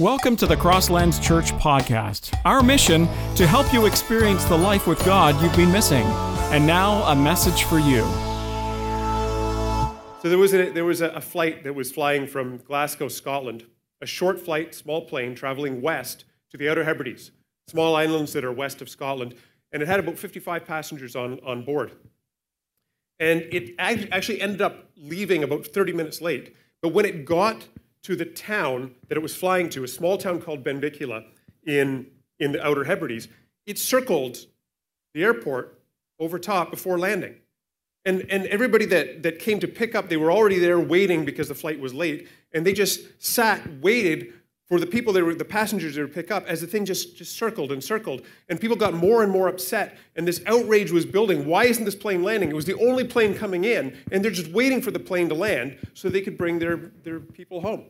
Welcome to the Crosslands Church podcast. Our mission to help you experience the life with God you've been missing. And now a message for you. So there was a, there was a flight that was flying from Glasgow, Scotland, a short flight, small plane traveling west to the Outer Hebrides, small islands that are west of Scotland, and it had about 55 passengers on, on board. And it actually ended up leaving about 30 minutes late. But when it got to the town that it was flying to, a small town called Benbecula in, in the Outer Hebrides, it circled the airport over top before landing. And, and everybody that, that came to pick up, they were already there waiting because the flight was late, and they just sat, waited for the people that were the passengers to pick up as the thing just, just circled and circled. And people got more and more upset, and this outrage was building. Why isn't this plane landing? It was the only plane coming in, and they're just waiting for the plane to land so they could bring their, their people home.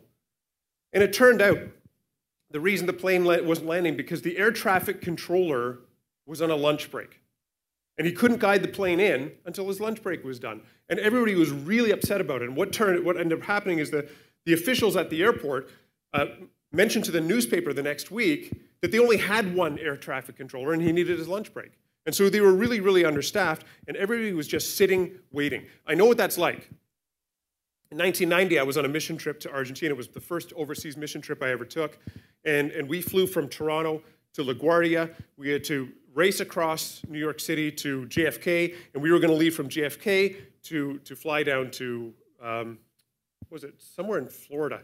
And it turned out the reason the plane wasn't landing because the air traffic controller was on a lunch break. And he couldn't guide the plane in until his lunch break was done. And everybody was really upset about it. And what, turned, what ended up happening is that the officials at the airport uh, mentioned to the newspaper the next week that they only had one air traffic controller and he needed his lunch break. And so they were really, really understaffed, and everybody was just sitting, waiting. I know what that's like. In 1990, I was on a mission trip to Argentina. It was the first overseas mission trip I ever took. And, and we flew from Toronto to LaGuardia. We had to race across New York City to JFK, and we were going to leave from JFK to, to fly down to, um, was it, somewhere in Florida,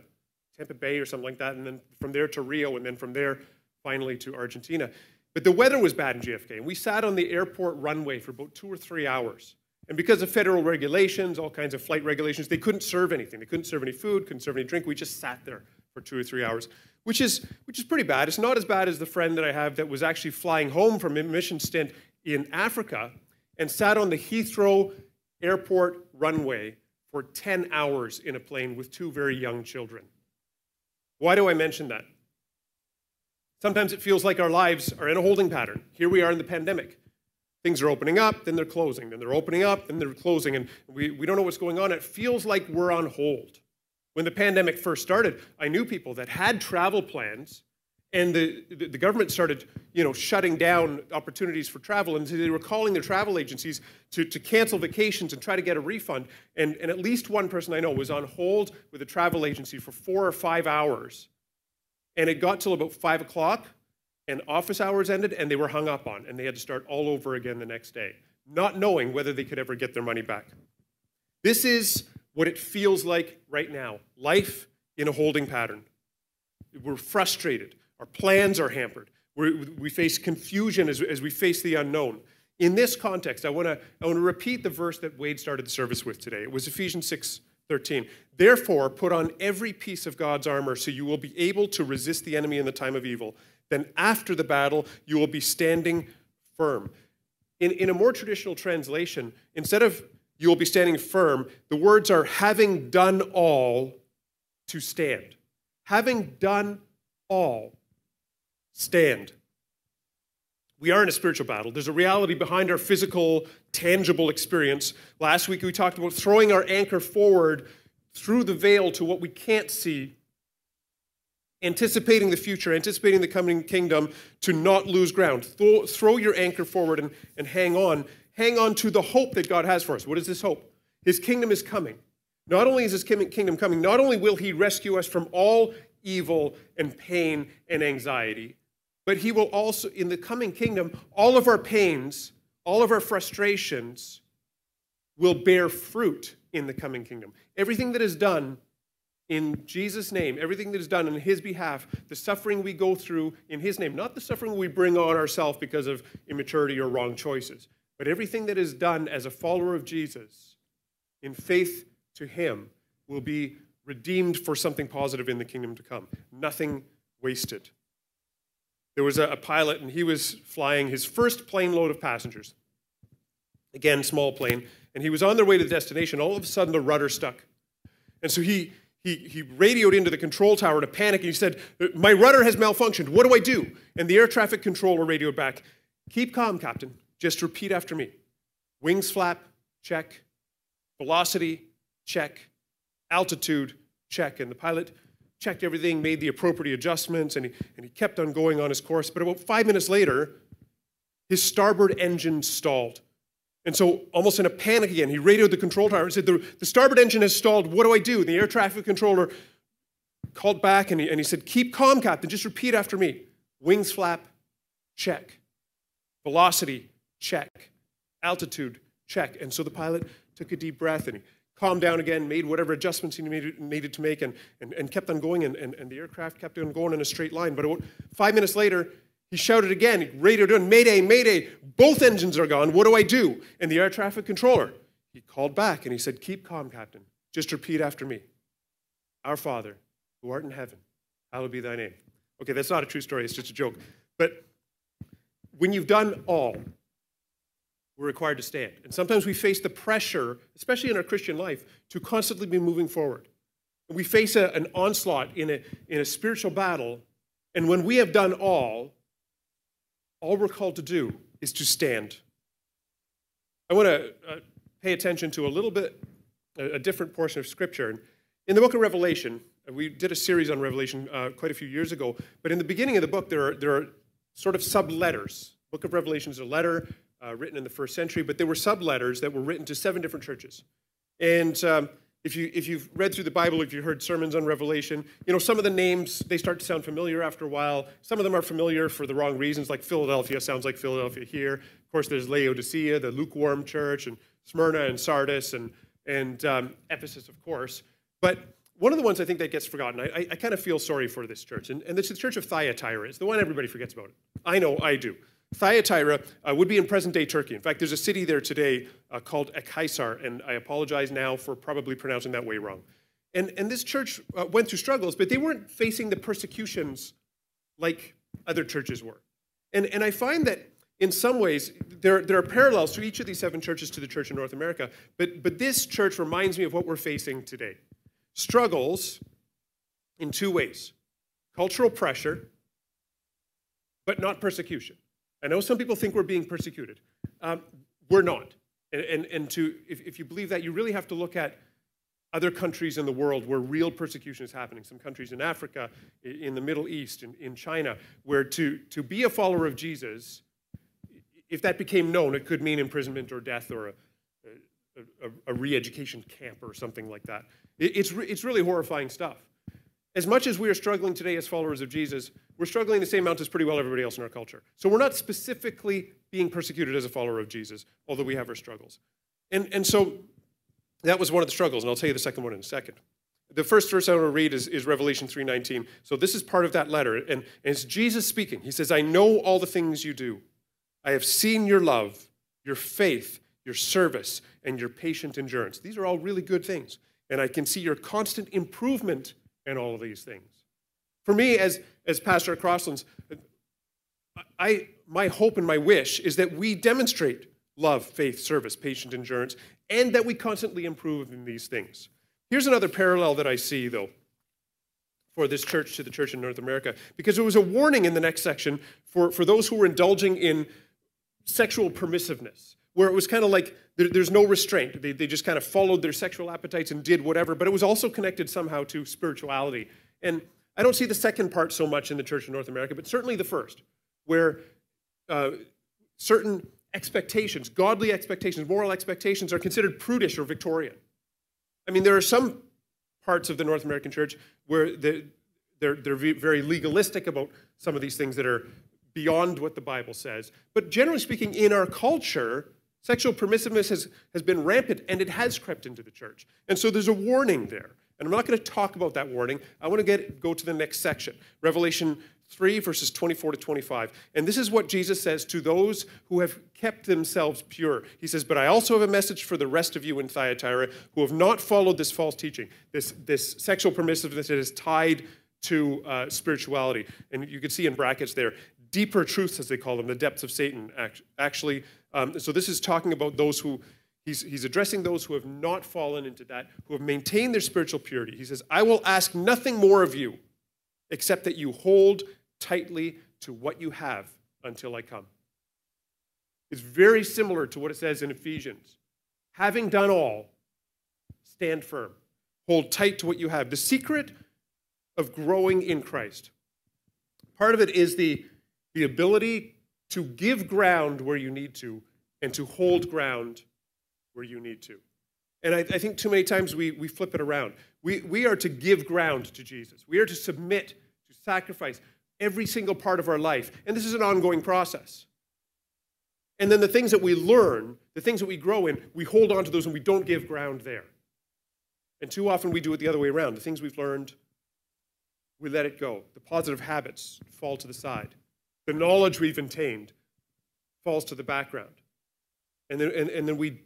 Tampa Bay or something like that, and then from there to Rio, and then from there finally to Argentina. But the weather was bad in JFK, and we sat on the airport runway for about two or three hours. And because of federal regulations, all kinds of flight regulations, they couldn't serve anything. They couldn't serve any food, couldn't serve any drink. We just sat there for two or three hours, which is, which is pretty bad. It's not as bad as the friend that I have that was actually flying home from a mission stint in Africa and sat on the Heathrow airport runway for 10 hours in a plane with two very young children. Why do I mention that? Sometimes it feels like our lives are in a holding pattern. Here we are in the pandemic. Things are opening up, then they're closing, then they're opening up, then they're closing, and we, we don't know what's going on. It feels like we're on hold. When the pandemic first started, I knew people that had travel plans, and the, the, government started you know, shutting down opportunities for travel, and they were calling their travel agencies to, to cancel vacations and try to get a refund. And, and at least one person I know was on hold with a travel agency for four or five hours. And it got till about five o'clock, and office hours ended and they were hung up on and they had to start all over again the next day, not knowing whether they could ever get their money back. This is what it feels like right now life in a holding pattern. We're frustrated, our plans are hampered, We're, we face confusion as, as we face the unknown. In this context, I want to I repeat the verse that Wade started the service with today. It was Ephesians 6 13. Therefore, put on every piece of God's armor so you will be able to resist the enemy in the time of evil then after the battle, you will be standing firm. In, in a more traditional translation, instead of you will be standing firm, the words are having done all to stand. Having done all, stand. We are in a spiritual battle. There's a reality behind our physical, tangible experience. Last week we talked about throwing our anchor forward through the veil to what we can't see anticipating the future, anticipating the coming kingdom, to not lose ground. Throw, throw your anchor forward and, and hang on. Hang on to the hope that God has for us. What is this hope? His kingdom is coming. Not only is his kingdom coming, not only will he rescue us from all evil and pain and anxiety, but he will also, in the coming kingdom, all of our pains, all of our frustrations will bear fruit in the coming kingdom. Everything that is done in Jesus' name, everything that is done in His behalf, the suffering we go through in His name, not the suffering we bring on ourselves because of immaturity or wrong choices, but everything that is done as a follower of Jesus in faith to Him will be redeemed for something positive in the kingdom to come. Nothing wasted. There was a, a pilot, and he was flying his first plane load of passengers. Again, small plane. And he was on their way to the destination. All of a sudden, the rudder stuck. And so he, he, he radioed into the control tower to panic and he said, My rudder has malfunctioned. What do I do? And the air traffic controller radioed back, Keep calm, Captain. Just repeat after me. Wings flap, check. Velocity, check. Altitude, check. And the pilot checked everything, made the appropriate adjustments, and he, and he kept on going on his course. But about five minutes later, his starboard engine stalled. And so, almost in a panic again, he radioed the control tower and said, The, the starboard engine has stalled. What do I do? And the air traffic controller called back and he, and he said, Keep calm, Captain. Just repeat after me. Wings flap, check. Velocity, check. Altitude, check. And so the pilot took a deep breath and he calmed down again, made whatever adjustments he needed, needed to make, and, and, and kept on going. And, and, and the aircraft kept on going in a straight line. But about five minutes later, he shouted again, radioed in, Mayday, Mayday, both engines are gone. What do I do? And the air traffic controller, he called back and he said, Keep calm, Captain. Just repeat after me. Our Father, who art in heaven, hallowed be thy name. Okay, that's not a true story, it's just a joke. But when you've done all, we're required to stand. And sometimes we face the pressure, especially in our Christian life, to constantly be moving forward. We face a, an onslaught in a, in a spiritual battle, and when we have done all, all we're called to do is to stand. I want to uh, pay attention to a little bit, a, a, different portion of Scripture. In the book of Revelation, we did a series on Revelation uh, quite a few years ago, but in the beginning of the book, there are, there are sort of sub letters. Book of Revelation is a letter uh, written in the first century, but there were sub letters that were written to seven different churches. And um, if, you, if you've read through the Bible, if you've heard sermons on Revelation, you know, some of the names, they start to sound familiar after a while. Some of them are familiar for the wrong reasons, like Philadelphia sounds like Philadelphia here. Of course, there's Laodicea, the lukewarm church, and Smyrna and Sardis, and, and um, Ephesus, of course. But one of the ones I think that gets forgotten, I, I, kind of feel sorry for this church, and, and the church of Thyatira. It's the one everybody forgets about. It. I know, I do. Thyatira uh, would be in present day Turkey. In fact, there's a city there today uh, called Ekaisar, and I apologize now for probably pronouncing that way wrong. And, and this church uh, went through struggles, but they weren't facing the persecutions like other churches were. And, and I find that in some ways, there, there are parallels to each of these seven churches to the church in North America, but, but this church reminds me of what we're facing today struggles in two ways cultural pressure, but not persecution. I know some people think we're being persecuted. Um, we're not. And, and, and to, if, if you believe that, you really have to look at other countries in the world where real persecution is happening. Some countries in Africa, in the Middle East, in, in China, where to, to be a follower of Jesus, if that became known, it could mean imprisonment or death or a, a, a re education camp or something like that. It's, it's really horrifying stuff. As much as we are struggling today as followers of Jesus, we're struggling the same amount as pretty well everybody else in our culture. So we're not specifically being persecuted as a follower of Jesus, although we have our struggles. And, and so that was one of the struggles, and I'll tell you the second one in a second. The first verse I want to read is, is Revelation 3.19. So this is part of that letter, and, and it's Jesus speaking. He says, I know all the things you do. I have seen your love, your faith, your service, and your patient endurance. These are all really good things and I can see your constant improvement in all of these things. For me, as, as pastor Crosslands, I, my hope and my wish is that we demonstrate love, faith, service, patient endurance, and that we constantly improve in these things. Here's another parallel that I see, though, for this church to the church in North America, because there was a warning in the next section for, for those who were indulging in sexual permissiveness where it was kind of like there, there's no restraint. They, they just kind of followed their sexual appetites and did whatever, but it was also connected somehow to spirituality. And I don't see the second part so much in the church in North America, but certainly the first, where uh, certain expectations, godly expectations, moral expectations, are considered prudish or Victorian. I mean, there are some parts of the North American church where they're, they're very legalistic about some of these things that are beyond what the Bible says. But generally speaking, in our culture, Sexual permissiveness has, has been rampant and it has crept into the church. And so there's a warning there. And I'm not going to talk about that warning. I want to get, go to the next section Revelation 3, verses 24 to 25. And this is what Jesus says to those who have kept themselves pure. He says, But I also have a message for the rest of you in Thyatira who have not followed this false teaching, this, this sexual permissiveness that is tied to uh, spirituality. And you can see in brackets there, deeper truths, as they call them, the depths of Satan. Actually, um, so this is talking about those who, he's, he's addressing those who have not fallen into that, who have maintained their spiritual purity. He says, I will ask nothing more of you except that you hold tightly to what you have until I come. It's very similar to what it says in Ephesians. Having done all, stand firm. Hold tight to what you have. The secret of growing in Christ. Part of it is the, the ability to give ground where you need to and to hold ground where you need to. And I, I, think too many times we, we flip it around. We, we are to give ground to Jesus, we are to submit, to sacrifice every single part of our life. And this is an ongoing process. And then the things that we learn, the things that we grow in, we hold on to those and we don't give ground there. And too often we do it the other way around. The things we've learned, we let it go. The positive habits fall to the side. The knowledge we've attained falls to the background. And then, and, and then we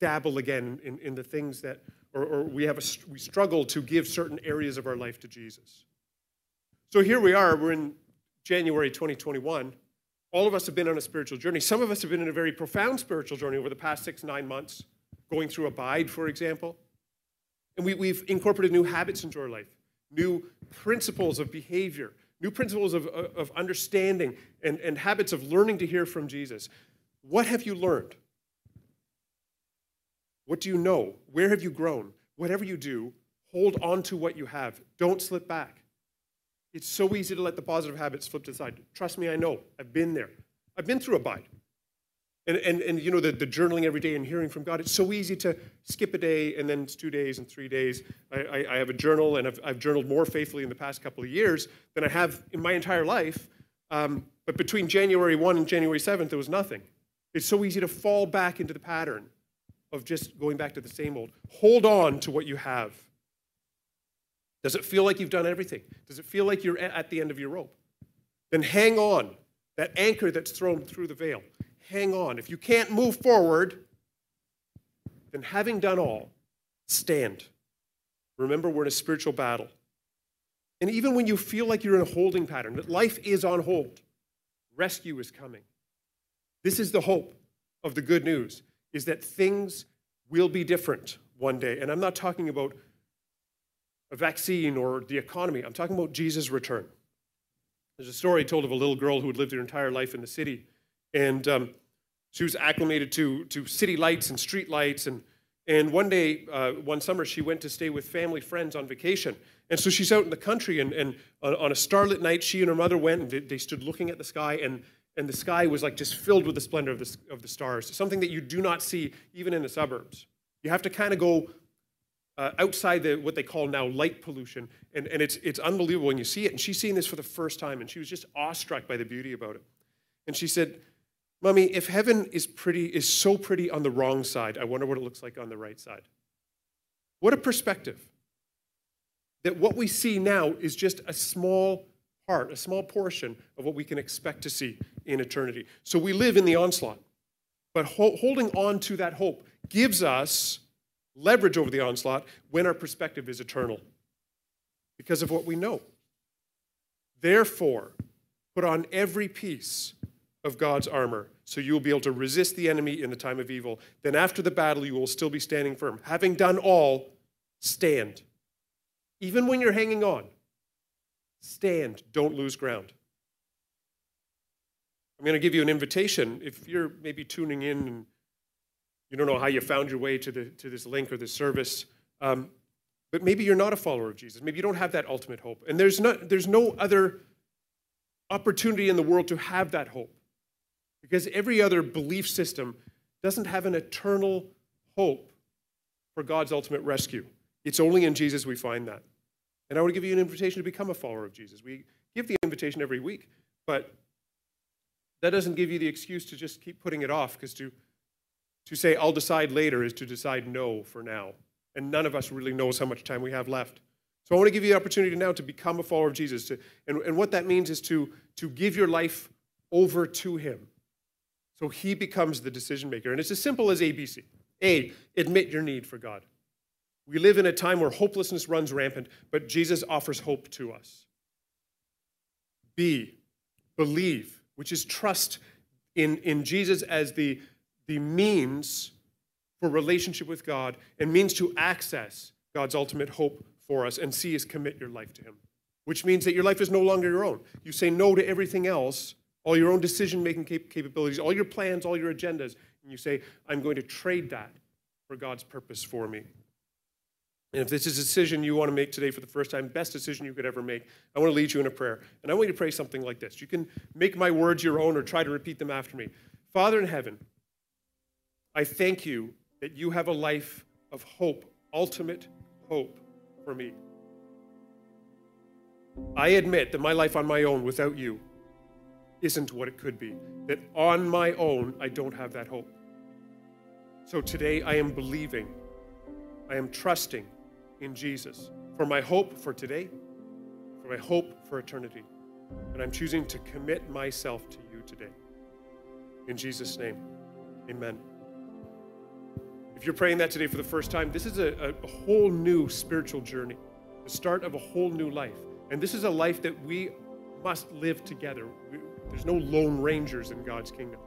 dabble again in, in the things that, or, or we, have a, we struggle to give certain areas of our life to Jesus. So here we are, we're in January 2021. All of us have been on a spiritual journey. Some of us have been in a very profound spiritual journey over the past six, nine months, going through Abide, for example. And we, we've incorporated new habits into our life, new principles of behavior, new principles of, of understanding, and, and habits of learning to hear from Jesus. What have you learned? What do you know? Where have you grown? Whatever you do, hold on to what you have. Don't slip back. It's so easy to let the positive habits slip to the side. Trust me, I know. I've been there. I've been through Abide. And, and, and you know, the, the journaling every day and hearing from God, it's so easy to skip a day and then it's two days and three days. I, I, I have a journal and I've, I've journaled more faithfully in the past couple of years than I have in my entire life. Um, but between January 1 and January 7th, there was nothing. It's so easy to fall back into the pattern of just going back to the same old. Hold on to what you have. Does it feel like you've done everything? Does it feel like you're at the end of your rope? Then hang on. That anchor that's thrown through the veil hang on. If you can't move forward, then having done all, stand. Remember, we're in a spiritual battle. And even when you feel like you're in a holding pattern, that life is on hold, rescue is coming. This is the hope of the good news, is that things will be different one day. And I'm not talking about a vaccine or the economy. I'm talking about Jesus' return. There's a story told of a little girl who had lived her entire life in the city, and um, she was acclimated to, to city lights and street lights. And, and one day, uh, one summer, she went to stay with family friends on vacation. And so she's out in the country, and, and on, a starlit night, she and her mother went, and they, they stood looking at the sky, and, and the sky was like just filled with the splendor of the, of the stars, something that you do not see even in the suburbs. You have to kind of go uh, outside the, what they call now light pollution, and, and it's, it's unbelievable when you see it. And she's seeing this for the first time, and she was just awestruck by the beauty about it. And she said, Mommy, if heaven is pretty is so pretty on the wrong side, I wonder what it looks like on the right side. What a perspective. That what we see now is just a small part, a small portion of what we can expect to see in eternity. So we live in the onslaught. But ho- holding on to that hope gives us leverage over the onslaught when our perspective is eternal because of what we know. Therefore, put on every piece of God's armor, so you will be able to resist the enemy in the time of evil. Then after the battle, you will still be standing firm. Having done all, stand. Even when you're hanging on, stand. Don't lose ground. I'm going to give you an invitation. If you're maybe tuning in and you don't know how you found your way to, the, to this link or this service, um, but maybe you're not a follower of Jesus. Maybe you don't have that ultimate hope. And there's, not, there's no other opportunity in the world to have that hope. Because every other belief system doesn't have an eternal hope for God's ultimate rescue. It's only in Jesus we find that. And I want to give you an invitation to become a follower of Jesus. We give the invitation every week, but that doesn't give you the excuse to just keep putting it off, because to, to say, I'll decide later, is to decide no for now. And none of us really knows how much time we have left. So I want to give you the opportunity now to become a follower of Jesus. To, and, and what that means is to, to give your life over to Him. So he becomes the decision maker. And it's as simple as ABC A, admit your need for God. We live in a time where hopelessness runs rampant, but Jesus offers hope to us. B, believe, which is trust in, in Jesus as the, the means for relationship with God and means to access God's ultimate hope for us. And C is commit your life to Him, which means that your life is no longer your own. You say no to everything else all your own decision making capabilities, all your plans, all your agendas, and you say, I'm going to trade that for God's purpose for me. And if this is a decision you want to make today for the first time, best decision you could ever make, I want to lead you in a prayer. And I want you to pray something like this. You can make my words your own or try to repeat them after me. Father in heaven, I thank you that you have a life of hope, ultimate hope for me. I admit that my life on my own without you isn't what it could be, that on my own I don't have that hope. So today I am believing, I am trusting in Jesus for my hope for today, for my hope for eternity. And I'm choosing to commit myself to you today. In Jesus' name, amen. If you're praying that today for the first time, this is a, a whole new spiritual journey, the start of a whole new life. And this is a life that we must live together. There's no lone rangers in God's kingdom.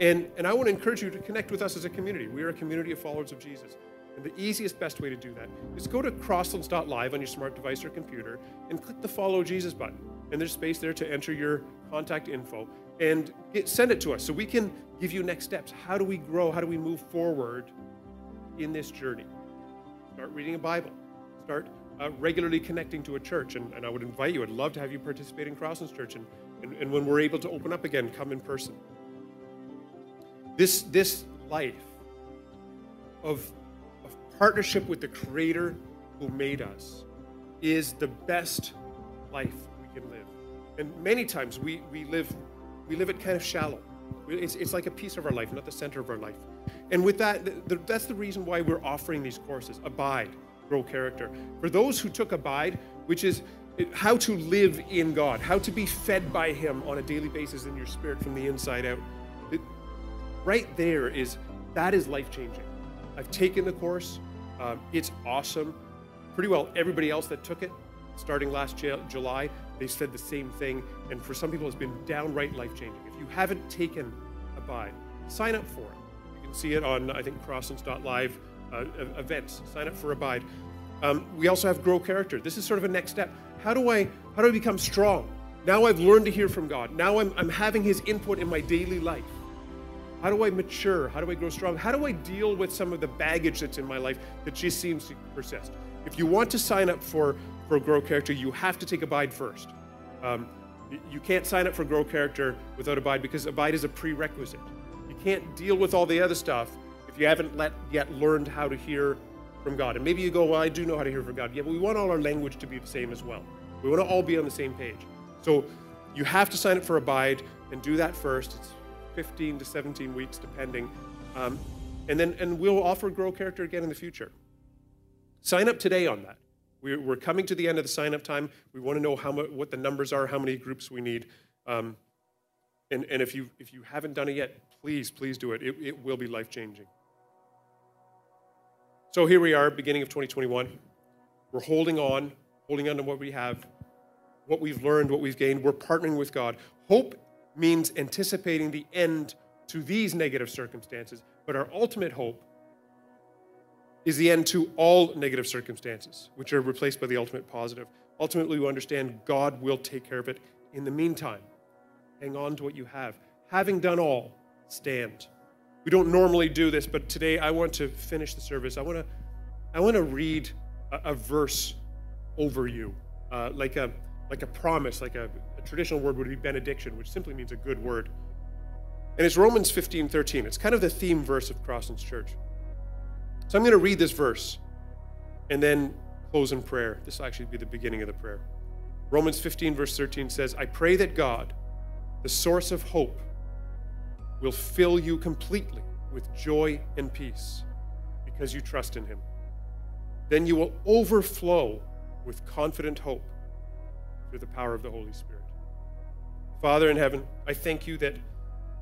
And, and I want to encourage you to connect with us as a community. We are a community of followers of Jesus. And the easiest, best way to do that is go to crosslands.live on your smart device or computer and click the follow Jesus button. And there's space there to enter your contact info and get, send it to us so we can give you next steps. How do we grow? How do we move forward in this journey? Start reading a Bible. Start uh, regularly connecting to a church. And, and I would invite you, I'd love to have you participate in Crosslands Church. And, and, and when we're able to open up again, come in person. This, this life of of partnership with the Creator who made us is the best life we can live. And many times we, we, live, we live it kind of shallow. It's, it's like a piece of our life, not the center of our life. And with that, the, the, that's the reason why we're offering these courses Abide, Grow Character. For those who took Abide, which is how to live in God, how to be fed by Him on a daily basis in your spirit from the inside out. It, right there is that is life changing. I've taken the course. Um, it's awesome. Pretty well everybody else that took it, starting last July, they said the same thing. And for some people, it's been downright life changing. If you haven't taken Abide, sign up for it. You can see it on, I think, crosslands.live uh, events. Sign up for Abide. Um, we also have Grow Character. This is sort of a next step. How do I how do I become strong? Now I've learned to hear from God. Now I'm, I'm having His input in my daily life. How do I mature? How do I grow strong? How do I deal with some of the baggage that's in my life that just seems to persist? If you want to sign up for, for Grow Character, you have to take Abide first. Um, you can't sign up for Grow Character without Abide because Abide is a prerequisite. You can't deal with all the other stuff if you haven't let, yet learned how to hear from God. And maybe you go, well, I do know how to hear from God. Yeah, but we want all our language to be the same as well. We want to all be on the same page. So you have to sign up for Abide and do that first. It's 15 to 17 weeks, depending. Um, and then and we'll offer Grow Character again in the future. Sign up today on that. We're, coming to the end of the sign up time. We want to know how what the numbers are, how many groups we need. Um, and and if, you, if you haven't done it yet, please, please do it. It, it will be life changing. So here we are, beginning of 2021. We're holding on, holding on to what we have, what we've learned, what we've gained. We're partnering with God. Hope means anticipating the end to these negative circumstances, but our ultimate hope is the end to all negative circumstances, which are replaced by the ultimate positive. Ultimately, we understand God will take care of it. In the meantime, hang on to what you have. Having done all, stand. We don't normally do this, but today I want to finish the service. I want to, I want to read a, a verse over you, uh, like a like a promise, like a, a traditional word would be benediction, which simply means a good word. And it's Romans 15 13. It's kind of the theme verse of Crosslands Church. So I'm going to read this verse and then close in prayer. This will actually be the beginning of the prayer. Romans 15, verse 13 says, I pray that God, the source of hope, will fill you completely with joy and peace because you trust in Him. Then you will overflow with confident hope through the power of the Holy Spirit. Father in heaven, I thank you that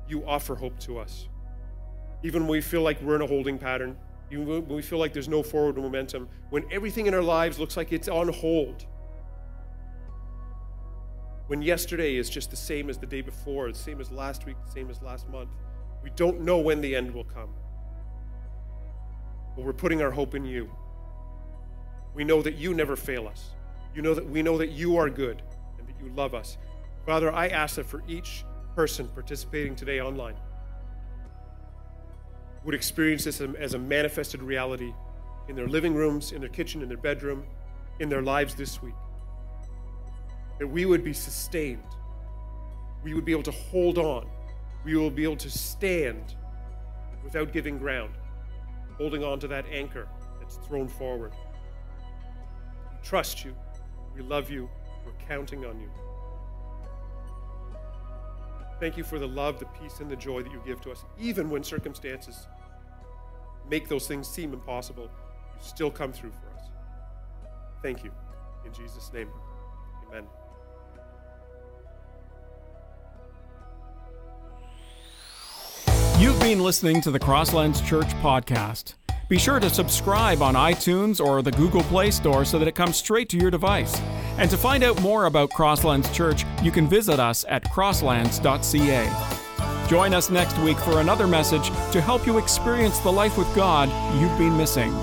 you offer hope to us. Even when we feel like we're in a holding pattern, even when we feel like there's no forward momentum, when everything in our lives looks like it's on hold, when yesterday is just the same as the day before, the same as last week, the same as last month, we don't know when the end will come. But we're putting our hope in you. We know that you never fail us. You know that we know that you are good and that you love us. Father, I ask that for each person participating today online would experience this as a manifested reality in their living rooms, in their kitchen, in their bedroom, in their lives this week. That we would be sustained. We would be able to hold on. We will be able to stand without giving ground, holding on to that anchor that's thrown forward. We trust you. We love you. We're counting on you. Thank you for the love, the peace, and the joy that you give to us, even when circumstances make those things seem impossible. You still come through for us. Thank you. In Jesus' name, amen. You've been listening to the Crosslands Church podcast. Be sure to subscribe on iTunes or the Google Play Store so that it comes straight to your device. And to find out more about Crosslands Church, you can visit us at crosslands.ca. Join us next week for another message to help you experience the life with God you've been missing.